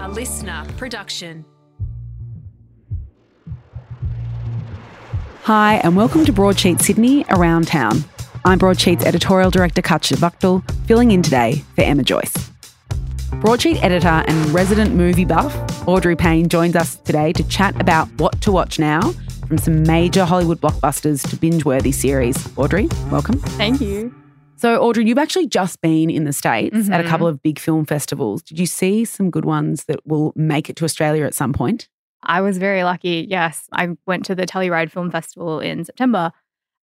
A LiSTNR production. Hi, and welcome to Broadsheet Sydney Around Town. I'm Broadsheet's editorial director Katja Buchtel, filling in today for Emma Joyce. Broadsheet editor and resident movie buff Audrey Payne joins us today to chat about what to watch now from some major Hollywood blockbusters to binge worthy series. Audrey, welcome. Thank you. So, Audrey, you've actually just been in the States at a Mhm. couple of big film festivals. Did you see some good ones that will make it to Australia at some point? I was very lucky. Yes, I went to the Telluride Film Festival in September.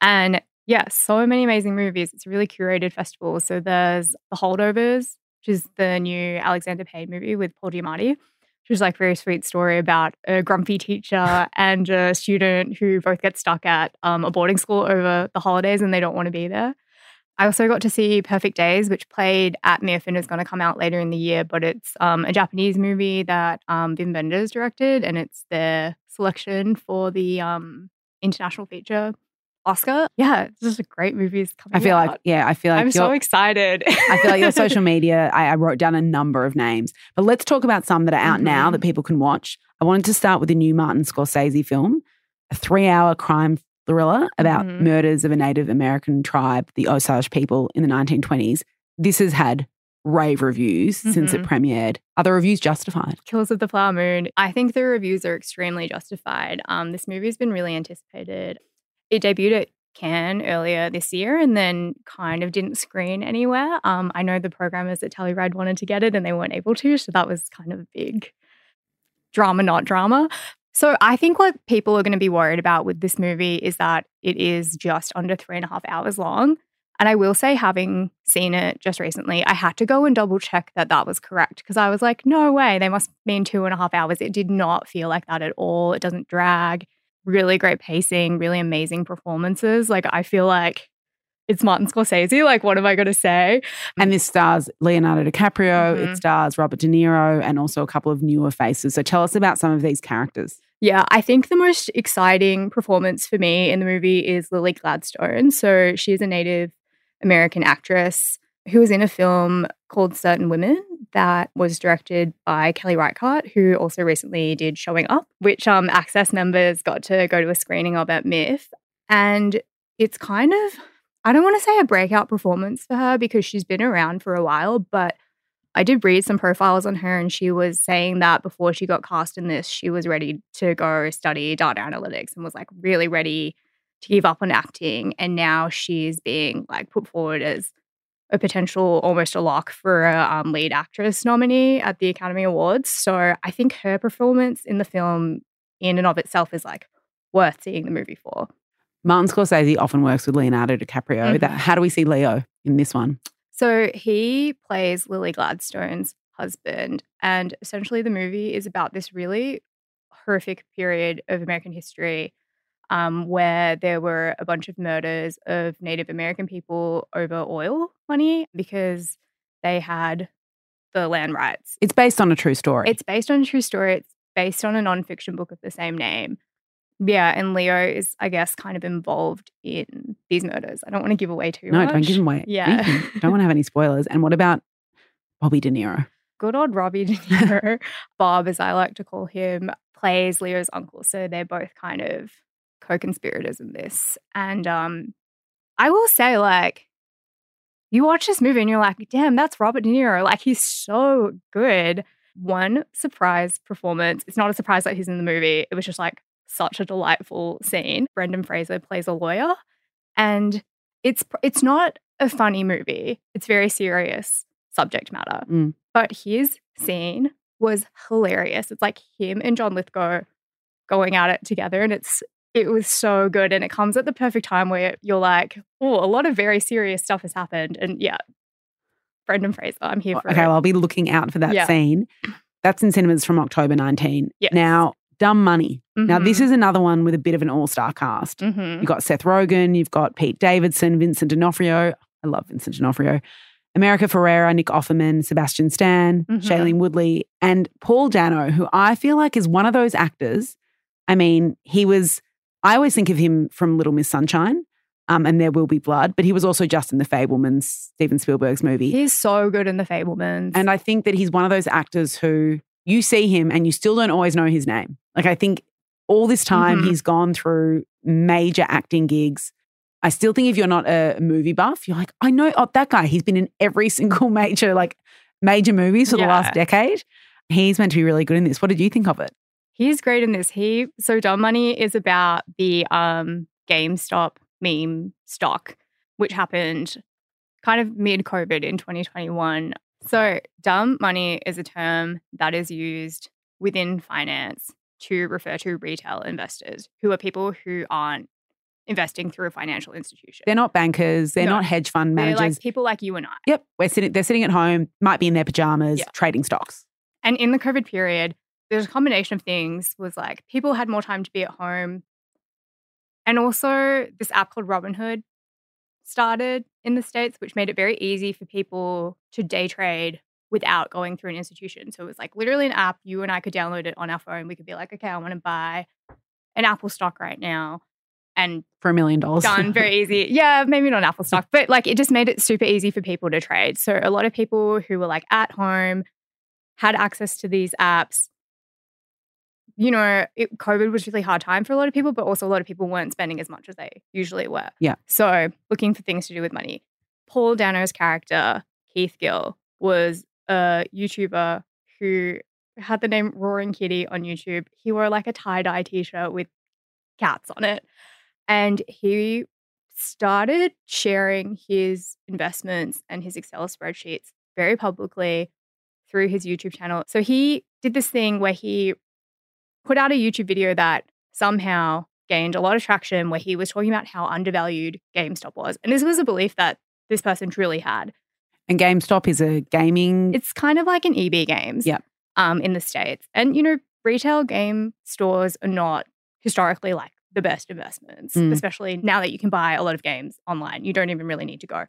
And yes, so many amazing movies. It's a really curated festival. So there's The Holdovers, which is the new Alexander Payne movie with Paul Giamatti, which is like a very sweet story about a grumpy teacher and a student who both get stuck at um, a boarding school over the holidays and they don't want to be there. I also got to see Perfect Days, which played at MIFF and is going to come out later in the year. But it's um, a Japanese movie that um, Wim Wenders directed, and it's their selection for the um, international feature Oscar. Yeah, it's just a great movie. is coming I feel out. like, yeah, I feel like I'm so excited. I feel like your social media, I, I wrote down a number of names. But let's talk about some that are out now Mhm. that people can watch. I wanted to start with the new Martin Scorsese film, a three hour crime thriller about Mhm. murders of a Native American tribe, the Osage people, in the 1920s. This has had rave reviews since it Mhm. premiered. Are the reviews justified? Killers of the Flower Moon. I think the reviews are extremely justified. Um, this movie's been really anticipated. It debuted at Cannes earlier this year and then kind of didn't screen anywhere. Um, I know the programmers at Telluride wanted to get it and they weren't able to, so that was kind of a big drama, not drama. So I think what people are going to be worried about with this movie is that it is just under three and a half hours long. And I will say, having seen it just recently, I had to go and double check that that was correct because I was like, no way, they must mean two and a half hours. It did not feel like that at all. It doesn't drag. Really great pacing, really amazing performances. Like, I feel like it's Martin Scorsese. Like, what am I going to say? And this stars Leonardo DiCaprio, it Mhm. stars Robert De Niro, and also a couple of newer faces. So tell us about some of these characters. Yeah, I think the most exciting performance for me in the movie is Lily Gladstone. So she's a Native American actress who was in a film called Certain Women that was directed by Kelly Reichardt, who also recently did Showing Up, which um, Access members got to go to a screening of at MIFF. And it's kind of, I don't want to say a breakout performance for her because she's been around for a while, but I did read some profiles on her, and she was saying that before she got cast in this, she was ready to go study data analytics and was like really ready to give up on acting. And now she's being like put forward as a potential, almost a lock for a um, lead actress nominee at the Academy Awards. So I think her performance in the film, in and of itself, is like worth seeing the movie for. Martin Scorsese often works with Leonardo DiCaprio. Mhm. That, how do we see Leo in this one? So he plays Lily Gladstone's husband, and essentially the movie is about this really horrific period of American history um, where there were a bunch of murders of Native American people over oil money because they had the land rights. It's based on a true story. It's based on a true story. It's based on a nonfiction book of the same name. Yeah, and Leo is, I guess, kind of involved in these murders. I don't want to give away too no, much. No, don't give away. Yeah. anything. don't want to have any spoilers. And what about Bobby De Niro? good old Robbie De Niro, Bob, as I like to call him, plays Leo's uncle. So they're both kind of co-conspirators in this. And um, I will say, like, you watch this movie and you're like, damn, that's Robert De Niro. Like, he's so good. One surprise performance. It's not a surprise that he's in the movie. It was just like such a delightful scene. Brendan Fraser plays a lawyer, and it's it's not a funny movie. It's very serious subject matter. Mm. But his scene was hilarious. It's like him and John Lithgow going at it together, and it's it was so good. And it comes at the perfect time where you're like, oh, a lot of very serious stuff has happened. And yeah, Brendan Fraser, I'm here for Okay, it. well, I'll be looking out for that Yeah. scene. That's in cinemas from October 19. Yes. Now, Dumb Money. Now, this Mhm. is another one with a bit of an all star cast. Mhm. You've got Seth Rogen, you've got Pete Davidson, Vincent D'Onofrio. I love Vincent D'Onofrio. America Ferrera, Nick Offerman, Sebastian Stan, Mhm. Shailene Woodley, and Paul Dano, who I feel like is one of those actors. I mean, he was, I always think of him from Little Miss Sunshine um, and There Will Be Blood, but he was also just in The Fabelmans, Steven Spielberg's movie. He's so good in The Fabelmans. And I think that he's one of those actors who you see him and you still don't always know his name. Like I think all this time Mhm. he's gone through major acting gigs. I still think if you're not a movie buff, you're like, I know oh, that guy. He's been in every single major like major movies for the last decade. He's meant to be really good in this. What did you think of it? He's great in this. He so Dumb Money is about the um GameStop meme stock, which happened kind of mid COVID in 2021. So dumb money is a term that is used within finance to refer to retail investors who are people who aren't investing through a financial institution. They're not bankers. They're No. not hedge fund They're managers. like people like you and I. yep, we're sitting. They're sitting at home, might be in their pajamas, Yeah. trading stocks. And in the COVID period, there's a combination of things was like people had more time to be at home. And also this app called Robinhood started in the States, which made it very easy for people to day trade without going through an institution. So it was like literally an app. You and I could download it on our phone. We could be like, okay, I want to buy an Apple stock right now. And For a million dollars. done very easy. Yeah, maybe not Apple stock, but like it just made it super easy for people to trade. So a lot of people who were like at home had access to these apps. You know, it, COVID was really hard time for a lot of people, but also a lot of people weren't spending as much as they usually were. Yeah. So looking for things to do with money. Paul Dano's character, Keith Gill, was a YouTuber who had the name Roaring Kitty on YouTube. He wore like a tie dye t shirt with cats on it. And he started sharing his investments and his Excel spreadsheets very publicly through his YouTube channel. So he did this thing where he put out a YouTube video that somehow gained a lot of traction where he was talking about how undervalued GameStop was. And this was a belief that this person truly had. And GameStop is a gaming. It's kind of like an EB Games Yep. um, in the States. And, you know, retail game stores are not historically like the best investments, Mm. especially now that you can buy a lot of games online. You don't even really need to go.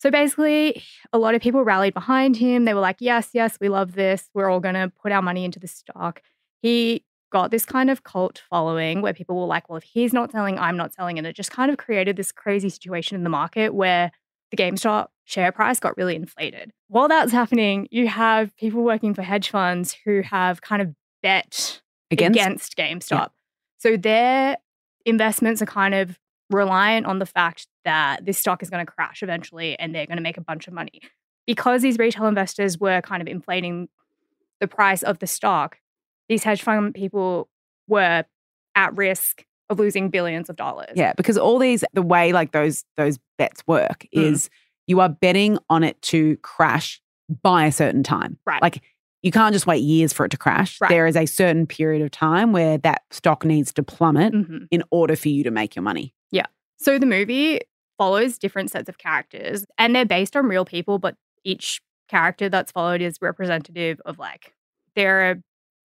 So basically, a lot of people rallied behind him. They were like, yes, yes, we love this. We're all going to put our money into the stock. He got this kind of cult following where people were like, well, if he's not selling, I'm not selling. And it just kind of created this crazy situation in the market where the GameStop share price got really inflated. While that's happening, you have people working for hedge funds who have kind of bet against, against, GameStop. So their investments are kind of reliant on the fact that this stock is going to crash eventually and they're going to make a bunch of money. Because these retail investors were kind of inflating the price of the stock, these hedge fund people were at risk of losing billions of dollars. Yeah, because all these the way like those those bets work Mm. is you are betting on it to crash by a certain time. Right. Like you can't just wait years for it to crash. Right. There is a certain period of time where that stock needs to plummet Mhm. in order for you to make your money. Yeah. So the movie follows different sets of characters and they're based on real people, but each character that's followed is representative of like there are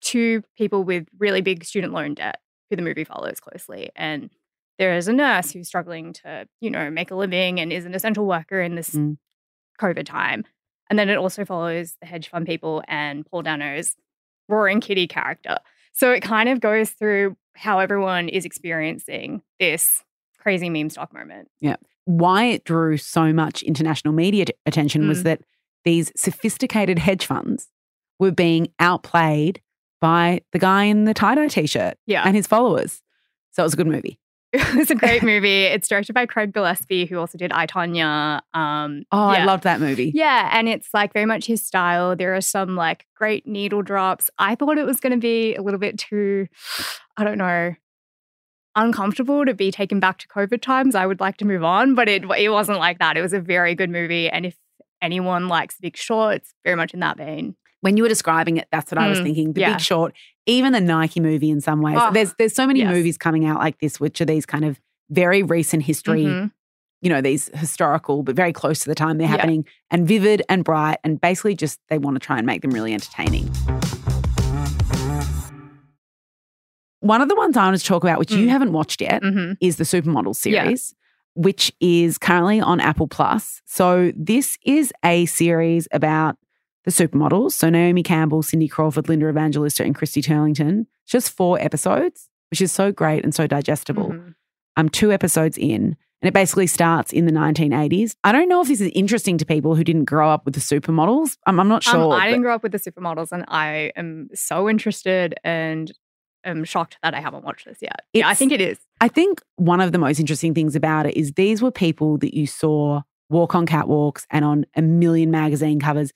two people with really big student loan debt who the movie follows closely. And there is a nurse who's struggling to, you know, make a living and is an essential worker in this Mm. COVID time. And then it also follows the hedge fund people and Paul Dano's roaring kitty character. So it kind of goes through how everyone is experiencing this crazy meme stock moment. Yeah. Why it drew so much international media t- attention was Mm. that these sophisticated hedge funds were being outplayed by the guy in the tie-dye t-shirt Yeah. and his followers. So it was a good movie. it's a great movie. It's directed by Craig Gillespie, who also did I, Tonya. Um, Oh, I loved that movie. Yeah, and it's like very much his style. There are some like great needle drops. I thought it was going to be a little bit too, I don't know, uncomfortable to be taken back to COVID times. I would like to move on, but it it wasn't like that. It was a very good movie, and if anyone likes Big Short, it's very much in that vein. When you were describing it, that's what I was Mm, thinking. The yeah. Big Short, even the Nike movie in some ways. Oh, there's there's so many yes. movies coming out like this, which are these kind of very recent history, Mhm. you know, these historical, but very close to the time they're Yeah. happening and vivid and bright. And basically just they want to try and make them really entertaining. One of the ones I want to talk about, which you Mm. haven't watched yet, Mhm. is the Supermodel Yeah. series, which is currently on Apple Plus. So this is a series about the supermodels. So Naomi Campbell, Cindy Crawford, Linda Evangelista, and Christy Turlington. Just four episodes, which is so great and so digestible. Mhm. I'm two episodes in. And it basically starts in the 1980s. I don't know if this is interesting to people who didn't grow up with the supermodels. I'm, I'm not Um, sure. I but- didn't grow up with the supermodels, and I am so interested and am shocked that I haven't watched this yet. yeah, I think it is. I think one of the most interesting things about it is these were people that you saw walk on catwalks and on a million magazine covers,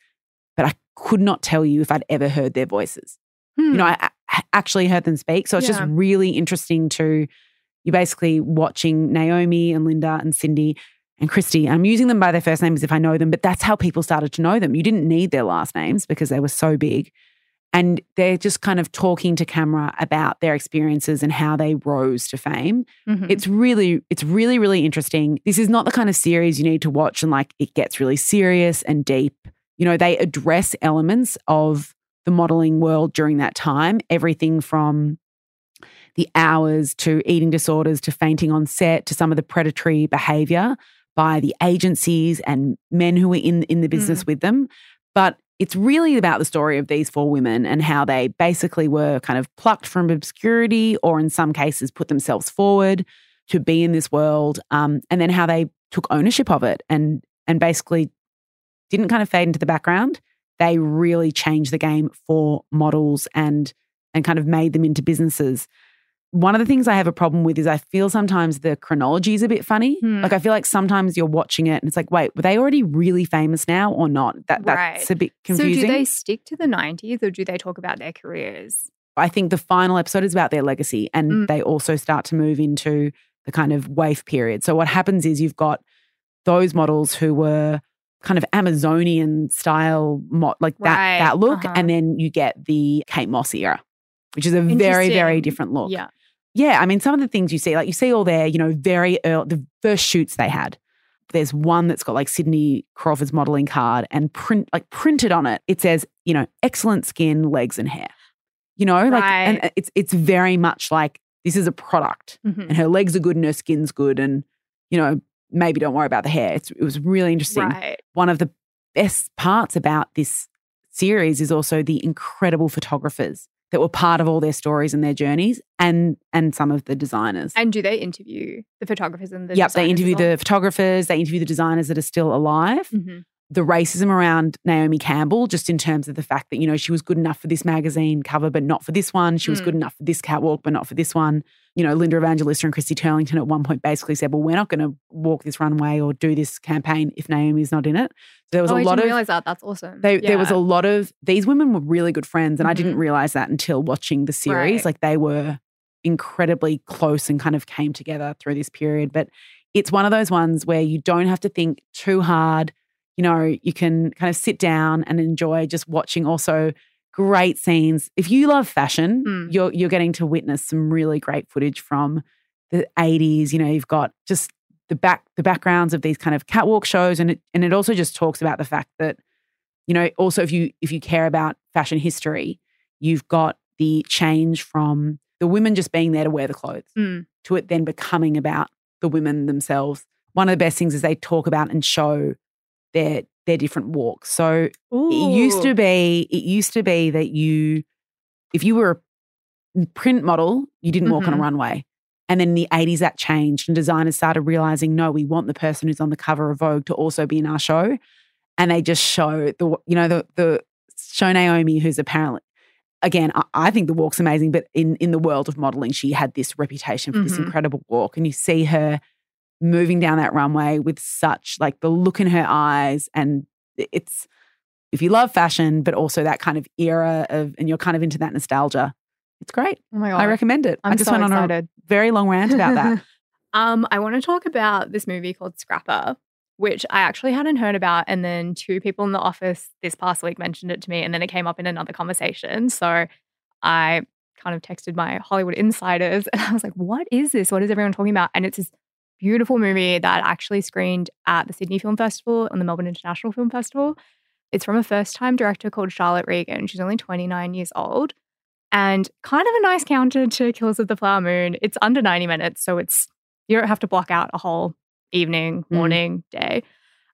but I could not tell you if I'd ever heard their voices. You know, I, I actually heard them speak. So it's just Hmm. Really interesting to you're basically watching Naomi and Linda and Cindy and Christy. I'm using them by their first names if I know them, but that's how people started to know them. You didn't need their last names because they were so big. And they're just kind of talking to camera about their experiences and how they rose to fame. Mhm. It's really, it's really, really interesting. This is not the kind of series you need to watch and like it gets really serious and deep. You know, they address elements of the modeling world during that time, everything from the hours to eating disorders to fainting on set to some of the predatory behavior by the agencies and men who were in in the business with them. But it's really about the story of these four women and how they basically were kind of plucked from obscurity or in some cases put themselves forward to be in this world um, and then how they took ownership of it and and basically didn't kind of fade into the background they really changed the game for models and and kind of made them into businesses one of the things i have a problem with is i feel sometimes the chronology is a bit funny Hmm. like i feel like sometimes you're watching it and it's like wait were they already really famous now or not that that's Right. a bit confusing So do they stick to the 90s or do they talk about their careers? I think the final episode is about their legacy, and Mm. they also start to move into the kind of waif period. So what happens is you've got those models who were kind of Amazonian style, mo- like that Right, that look, uh-huh. and then you get the Kate Moss era, which is a very very different look. Yeah. Yeah, I mean, some of the things you see, like you see all their, you know, very early, the first shoots they had. There's one that's got like Cindy Crawford's modeling card and print, like printed on it. It says, you know, excellent skin, legs, and hair. You know, like, and it's it's very much like this is a product, Mhm. and her legs are good and her skin's good, and you know, maybe don't worry about the hair. It's, it was really interesting Right. one of the best parts about this series is also the incredible photographers that were part of all their stories and their journeys and and some of the designers. And do they interview the photographers and the yep, they interview well? the photographers, they interview the designers that are still alive. Mhm. The racism around Naomi Campbell, just in terms of the fact that, you know, she was good enough for this magazine cover, but not for this one. She was Mm. good enough for this catwalk, but not for this one. You know, Linda Evangelista and Christy Turlington at one point basically said, well, we're not going to walk this runway or do this campaign if Naomi's not in it. So there was oh, a I lot didn't of realize that. That's awesome. they, There was a lot of these women were really good friends, and I didn't Mhm. realize that until watching the series. Right. Like they were incredibly close and kind of came together through this period. But it's one of those ones where you don't have to think too hard. You know, you can kind of sit down and enjoy just watching also great scenes. If you love fashion, Mm. you're you're getting to witness some really great footage from the 80s. You know, you've got just the back the backgrounds of these kind of catwalk shows and it and it also just talks about the fact that you know also if you if you care about fashion history you've got the change from the women just being there to wear the clothes Mm. to it then becoming about the women themselves one of the best things is they talk about and show their their different walks. So it used to be it used to be that you if you were a print model you didn't walk on a Mhm. runway. And then in the 80s that changed and designers started realizing no we want the person who's on the cover of vogue to also be in our show. And they just show the you know the the show naomi who's apparently again i, I think the walk's amazing but in in the world of modeling she had this reputation for this Mhm. incredible walk. And you see her moving down that runway with such like the look in her eyes and it's if you love fashion but also that kind of era of and you're kind of into that nostalgia it's great Oh my god. i recommend it I'm i just so went on a very long rant about that um, I want to talk about this movie called Scrapper, which I actually hadn't heard about. And then two people in the office this past week mentioned it to me, and then it came up in another conversation. So I kind of texted my Hollywood insiders and I was like, what is this? What is everyone talking about? And it's this beautiful movie that actually screened at the Sydney Film Festival and the Melbourne International Film Festival. It's from a first time director called Charlotte Regan. She's only 29 years old and kind of a nice counter to Killers of the Flower Moon. It's under 90 minutes, so it's you don't have to block out a whole evening, Mm. morning, day.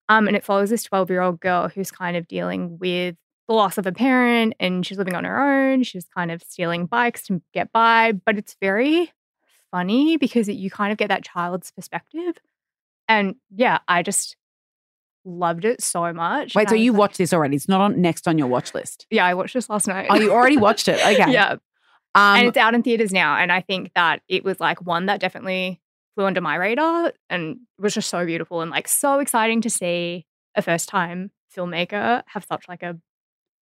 Um, and it follows this 12 year old girl who's kind of dealing with the loss of a parent and she's living on her own. She's kind of stealing bikes to get by, but it's very funny because you kind of get that child's perspective. And yeah, I just loved it so much. Wait, so you like- watched this already? It's not on next on your watch list. Yeah, I watched this last night. Oh, you already watched it. Okay. yeah. Um, and it's out in theaters now. And I think that it was like one that definitely flew under my radar and was just so beautiful and like so exciting to see a first time filmmaker have such like a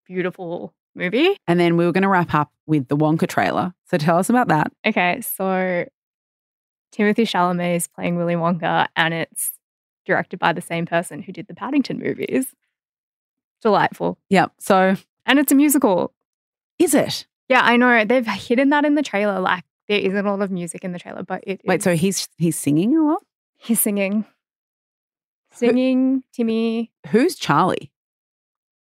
beautiful movie. and then we were going to wrap up with the Wonka trailer. So tell us about that. Okay, so Timothée Chalamet is playing Willy Wonka and it's directed by the same person who did the Paddington movies. Delightful. Yeah. So And it's a musical. is it? Yeah, I know. They've hidden that in the trailer. Like there isn't a lot of music in the trailer, but it Wait, is- so he's he's singing a lot? he's singing. Singing, Timmy. Who's Charlie?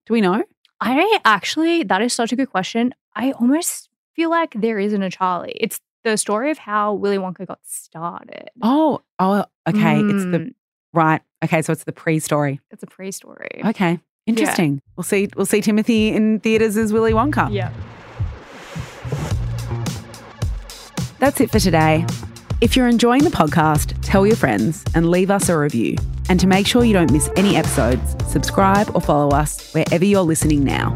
Do we know? I actually, that is such a good question. I almost feel like there isn't a Charlie. It's the story of how Willy Wonka got started. Oh, oh, okay. It's the Mm, right. Okay, so it's the pre-story. it's a pre-story. Okay, interesting. We'll see. We'll see Timothée in theaters as Willy Wonka. Yeah. That's it for today. If you're enjoying the podcast, tell your friends and leave us a review. And to make sure you don't miss any episodes, subscribe or follow us wherever you're listening now.